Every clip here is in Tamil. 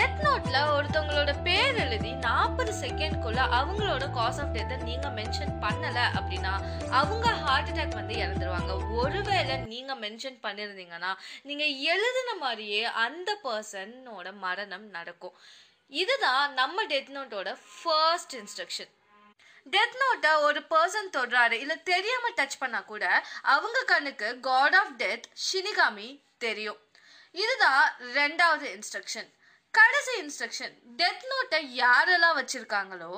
டெத் நோட்ல ஒருத்தவங்களோட பேர் எழுதி நாற்பது செகண்ட்குள்ள அவங்களோட காஸ் ஆஃப் டெத்தை நீங்க மென்ஷன் பண்ணல அப்படின்னா அவங்க ஹார்ட் அட்டாக் வந்து இறந்துருவாங்க. ஒருவேளை நீங்க மென்ஷன் பண்ணிருந்தீங்கன்னா நீங்க எழுதின மாதிரியே அந்த பர்சனோட மரணம் நடக்கும். இதுதான் நம்ம டெத் நோட்டோட ஃபர்ஸ்ட் இன்ஸ்ட்ரக்ஷன் டெத் நோட்டை ஒரு பர்சன் தொடுறாரு இல்லை தெரியாம டச் பண்ணா கூட அவங்க கண்ணுக்கு காட் ஆஃப் டெத் ஷினிகாமி தெரியும். இதுதான் ரெண்டாவது இன்ஸ்ட்ரக்ஷன் கடைசி இன்ஸ்ட்ரக்ஷன் டெத் நோட்டை யாரெல்லாம் வச்சிருக்காங்களோ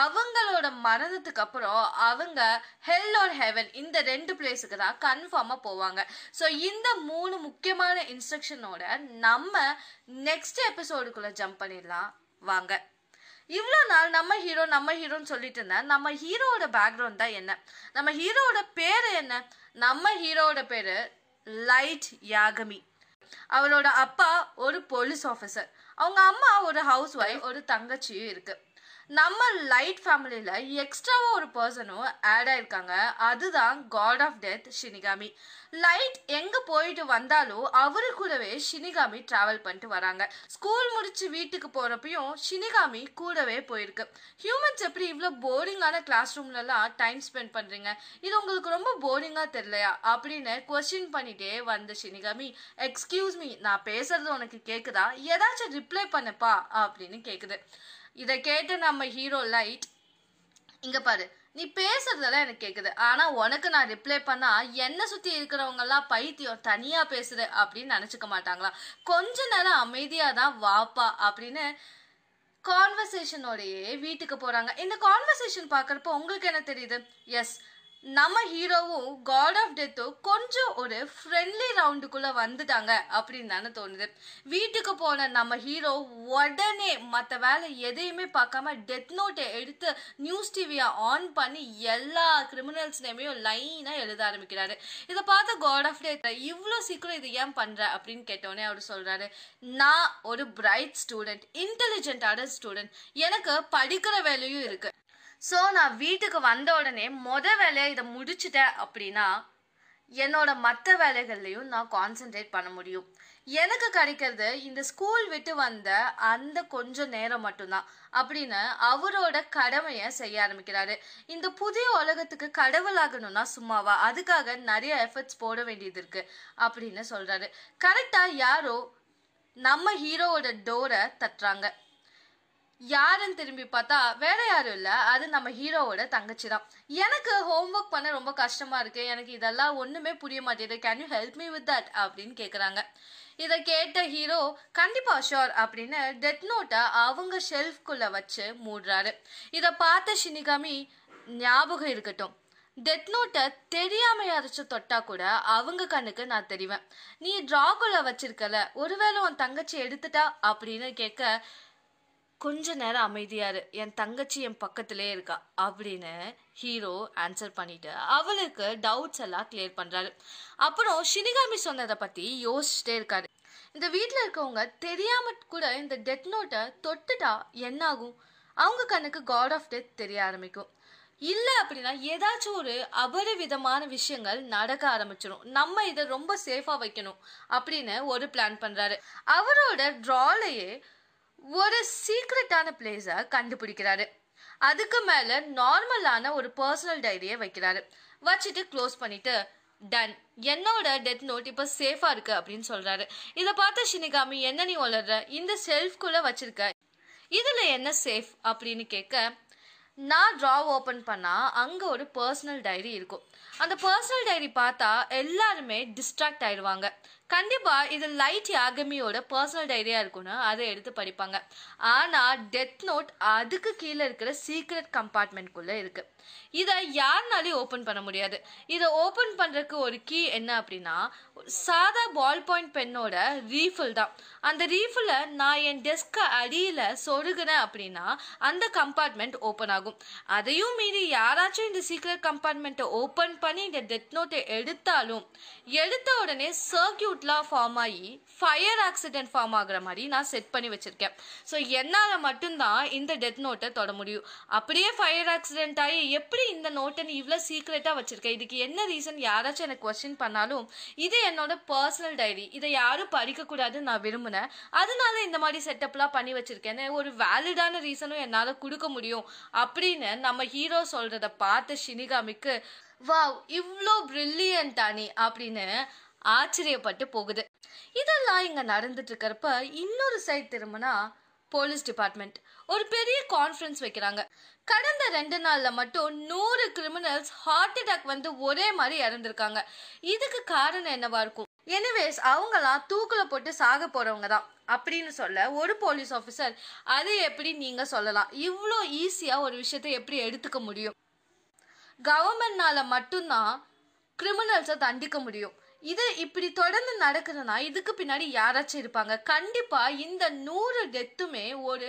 அவங்களோட மரணத்துக்கு அப்புறம் அவங்க ஹெல் ஆர் ஹெவன் இந்த ரெண்டு பிளேஸுக்கு தான் கன்ஃபார்மாக போவாங்க. ஸோ இந்த மூணு முக்கியமான இன்ஸ்ட்ரக்ஷனோட நம்ம நெக்ஸ்ட் எபிசோடுக்குள்ளே ஜம்ப் பண்ணிடலாம். வாங்க. இவ்வளோ நாள் நம்ம ஹீரோ நம்ம ஹீரோன்னு சொல்லிட்டு இருந்தேன் நம்ம ஹீரோவோட பேக்ரவுண்ட் தான் என்ன? நம்ம ஹீரோவோட பேர் என்ன? நம்ம ஹீரோவோட பேர் லைட் யாகமி அவரோட அப்பா ஒரு போலீஸ் ஆஃபீஸர் அவங்க அம்மா ஒரு ஹவுஸ் ஒய்ஃப் ஒரு தங்கச்சியும் இருக்குது நம்ம லைட் ஃபேமிலியில் எக்ஸ்ட்ராவாக ஒரு பர்சனும் ஆட் ஆயிருக்காங்க. அதுதான் God of death shinigami Light எங்கே போயிட்டு வந்தாலும் அவரு கூடவே ஷினிகாமி ட்ராவல் பண்ணிட்டு வராங்க. ஸ்கூல் முடிச்சு வீட்டுக்கு போகிறப்பையும் ஷினிகாமி கூடவே போயிருக்கு. ஹியூமன்ஸ் எப்படி இவ்வளோ போரிங்கான கிளாஸ் ரூம்லலாம் டைம் ஸ்பெண்ட் பண்ணுறீங்க இது உங்களுக்கு ரொம்ப போரிங்காக தெரியலையா? அப்படின்னு கொஸ்டின் பண்ணிட்டே வந்த ஷினிகாமி எக்ஸ்கியூஸ் மீ நான் பேசுறது உனக்கு கேட்குதா ஏதாச்சும் ரிப்ளை பண்ணப்பா அப்படின்னு கேட்குது இதை கேட்டு நம்ம ஹீரோ லைட் இங்கே பாரு. நீ பேசுறதெல்லாம் எனக்கு கேட்குது ஆனால் உனக்கு நான் ரிப்ளை பண்ணா என்னை சுற்றி இருக்கிறவங்கெல்லாம் பைத்தியம் தனியாக பேசுற அப்படின்னு நினச்சிக்க மாட்டாங்களா கொஞ்ச நேரம் அமைதியாக தான் வாப்பா அப்படின்னு கான்வர்சேஷனோடையே வீட்டுக்கு போகிறாங்க இந்த கான்வர்சேஷன் பார்க்குறப்போ உங்களுக்கு என்ன தெரியுது? எஸ் நம்ம ஹீரோவும் காட் ஆஃப் டெத்தும் கொஞ்சம் ஒரு ஃப்ரெண்ட்லி ரவுண்டுக்குள்ள வந்துட்டாங்க அப்படின்னு தானே தோணுது. வீட்டுக்கு போன நம்ம ஹீரோ உடனே மற்ற வேலை எதையுமே பார்க்காம டெத் நோட்டை எடுத்து நியூஸ் டிவியை ஆன் பண்ணி எல்லா கிரிமினல்ஸ் நேமையும் லைனாக எழுத ஆரம்பிக்கிறாரு. இதை பார்த்து காட் ஆஃப் டெத் இவ்வளோ சீக்கிரம் இது ஏன் பண்ணுற அப்படின்னு கேட்டோடனே அவர் சொல்கிறாரு நான் ஒரு பிரைட் ஸ்டூடெண்ட் இன்டெலிஜென்டான ஸ்டூடெண்ட் எனக்கு படிக்கிற வேலையும் இருக்குது ஸோ நான் வீட்டுக்கு வந்த உடனே மொத வேலையை இதை முடிச்சுட்டேன் அப்படின்னா என்னோட மற்ற வேலைகள்லையும் நான் கான்சென்ட்ரேட் பண்ண முடியும். எனக்கு கிடைக்கிறது இந்த ஸ்கூல் விட்டு வந்த அந்த கொஞ்ச நேரம் மட்டும்தான் அப்படின்னு அவரோட கடமையை செய்ய ஆரம்பிக்கிறாரு. இந்த புதிய உலகத்துக்கு கடவுளாகணும்னா சும்மாவா? அதுக்காக நிறைய எஃபர்ட்ஸ் போட வேண்டியது இருக்கு அப்படின்னு சொல்றாரு. கரெக்டா யாரோ நம்ம ஹீரோவோட டோரை தட்டுறாங்க. யாருன்னு திரும்பி பார்த்தா வேற யாரும் இல்லை. அது நம்ம ஹீரோவோட தங்கச்சி தான். எனக்கு ஹோம்ஒர்க் பண்ண ரொம்ப கஷ்டமா இருக்கு. எனக்கு இதெல்லாம் ஒண்ணுமே புரிய மாட்டேது can you help me with that அப்படின்னு கேட்குறாங்க இதை கேட்ட ஹீரோ கண்டிப்பா ஷோர் அப்படின்னு டெத் நோட்டை அவங்க ஷெல்ஃப்குள்ள வச்சு மூடுறாரு. இதை பார்த்த ஷினிகாமி ஞாபகம் இருக்கட்டும். டெத் நோட்டை தெரியாம யாராச்சும் தொட்டா கூட அவங்க கண்ணுக்கு நான் தெரிவேன். நீ டிராகுல வச்சிருக்கல. ஒருவேளை உன் தங்கச்சி எடுத்துட்டா? அப்படின்னு கேட்க கொஞ்ச நேரம் அமைதியாரு என் தங்கச்சி என் பக்கத்திலே இருக்கா. அப்படின்னு ஹீரோ ஆன்சர் பண்ணிட்டு அவளுக்கு டவுட்ஸ் எல்லாம் கிளியர் பண்றாரு. அப்புறம் ஷினிகாமி சொன்னதை பத்தி யோசிச்சுட்டே இருக்காரு. இந்த வீட்டில் இருக்கவங்க தெரியாம கூட இந்த டெத் நோட்டை தொட்டுட்டா என்ன ஆகும் அவங்க கண்ணுக்கு காட் ஆஃப் டெத் தெரிய ஆரம்பிக்கும். இல்லை அப்படின்னா ஏதாச்சும் ஒரு அபரிவிதமான விஷயங்கள் நடக்க ஆரம்பிச்சிடும் நம்ம இதை ரொம்ப சேஃபாக வைக்கணும் அப்படின்னு ஒரு பிளான் பண்ணுறாரு அவரோட ட்ராலையே ஒரு சீக்ரெட்டான பிளேஸை கண்டுபிடிக்கிறாரு. அதுக்கு மேலே நார்மலான ஒரு பர்சனல் டைரியை வைக்கிறாரு. வச்சுட்டு க்ளோஸ் பண்ணிட்டு டன் என்னோட டெத் நோட் இப்போ சேஃபாக இருக்கு அப்படின்னு சொல்றாரு. இதை பார்த்த ஷினிகாமி என்ன நீ வளர்ற இந்த செல்ஃப்குள்ளே வச்சிருக்க. இதில் என்ன சேஃப் அப்படின்னு கேட்க நான் ட்ரா ஓப்பன் பண்ணால் அங்கே ஒரு பர்சனல் டைரி இருக்கும். அந்த பர்சனல் டைரி பார்த்தா எல்லாருமே டிஸ்ட்ராக்ட் ஆயிடுவாங்க. கண்டிப்பாக இது லைட் யாகமியோட பர்சனல் டைரியாக இருக்கும்னு அதை எடுத்து படிப்பாங்க. ஆனால் டெத் நோட் அதுக்கு கீழே இருக்கிற சீக்ரெட் கம்பார்ட்மெண்ட்குள்ளே இருக்குது இதை யாருனாலையும் ஓப்பன் பண்ண முடியாது. இதை ஓப்பன் பண்ணுறதுக்கு ஒரு கீ என்ன அப்படின்னா சாதா பால் பாயிண்ட் பென்னோட ரீஃபில் தான். அந்த ரீஃபில் நான் என் டெஸ்க்கை அடியில் சொருகினேன் அப்படின்னா அந்த கம்பார்ட்மெண்ட் ஓப்பன் ஆகும். அதையும் மீறி யாராச்சும் இந்த சீக்ரெட் கம்பார்ட்மெண்ட்டை ஓப்பன் பண்ணி இந்த டெத் நோட்டை எடுத்தாலும் எடுத்த உடனே சர்க்கியூட் அவுட்லாக ஃபார்ம் ஆகி ஃபயர் ஆக்சிடென்ட் ஃபார்ம் ஆகுற மாதிரி நான் செட் பண்ணி வச்சுருக்கேன். ஸோ என்னால் மட்டும்தான் இந்த டெத் நோட்டை தொட முடியும். அப்படியே ஃபயர் ஆக்சிடென்ட் ஆகி எப்படி இந்த நோட்டை நீ இவ்வளோ சீக்ரெட்டாக வச்சுருக்கேன் இதுக்கு என்ன ரீசன் யாராச்சும் எனக்கு கொஸ்டின் பண்ணாலும் இது என்னோட பர்சனல் டைரி இதை யாரும் படிக்கக்கூடாதுன்னு நான் விரும்பினேன். அதனால இந்த மாதிரி செட்டப்லாம் பண்ணி வச்சுருக்கேன். ஒரு வேலிடான ரீசனும் என்னால் கொடுக்க முடியும். அப்படின்னு நம்ம ஹீரோ சொல்கிறத பார்த்த ஷினிகாமிக்கு வாவ் இவ்வளோ ப்ரில்லியண்டா நீ? அப்படின்னு ஆச்சரியப்பட்டு போகுது. இதெல்லாம் இங்கே நடந்துட்டு இருக்கிறப்ப இன்னொரு சைட் திரும்பினா போலீஸ் டிபார்ட்மெண்ட் ஒரு பெரிய கான்ஃபரன்ஸ் வைக்கிறாங்க. கடந்த ரெண்டு நாளில் மட்டும் நூறு கிரிமினல்ஸ் ஹார்ட் அட்டாக் வந்து ஒரே மாதிரி இறந்துருக்காங்க. இதுக்கு காரணம் என்னவா இருக்கும்? எனிவேஸ் அவங்களாம் தூக்கில் போட்டு சாக போறவங்க தான். அப்படின்னு சொல்ல ஒரு போலீஸ் ஆஃபீஸர் அதை எப்படி நீங்க சொல்லலாம்? இவ்வளோ ஈஸியா ஒரு விஷயத்தை எப்படி எடுத்துக்க முடியும்? கவர்மெண்ட்னால மட்டும்தான் கிரிமினல்ஸை தண்டிக்க முடியும். இது இப்படி தொடர்ந்து நடக்குதுன்னா இதுக்கு பின்னாடி யாராச்சும் இருப்பாங்க. கண்டிப்பா இந்த நூறு டெத்துமே ஒரு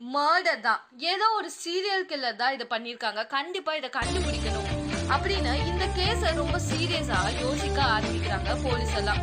மர்டர் தான். ஏதோ ஒரு சீரியல் கில்லர் தான் இதை பண்ணியிருக்காங்க. கண்டிப்பா இதை கண்டுபிடிக்கணும் அப்படின்னு இந்த கேஸை ரொம்ப சீரியஸாக யோசிக்க ஆரம்பிக்கிறாங்க போலீஸ் எல்லாம்.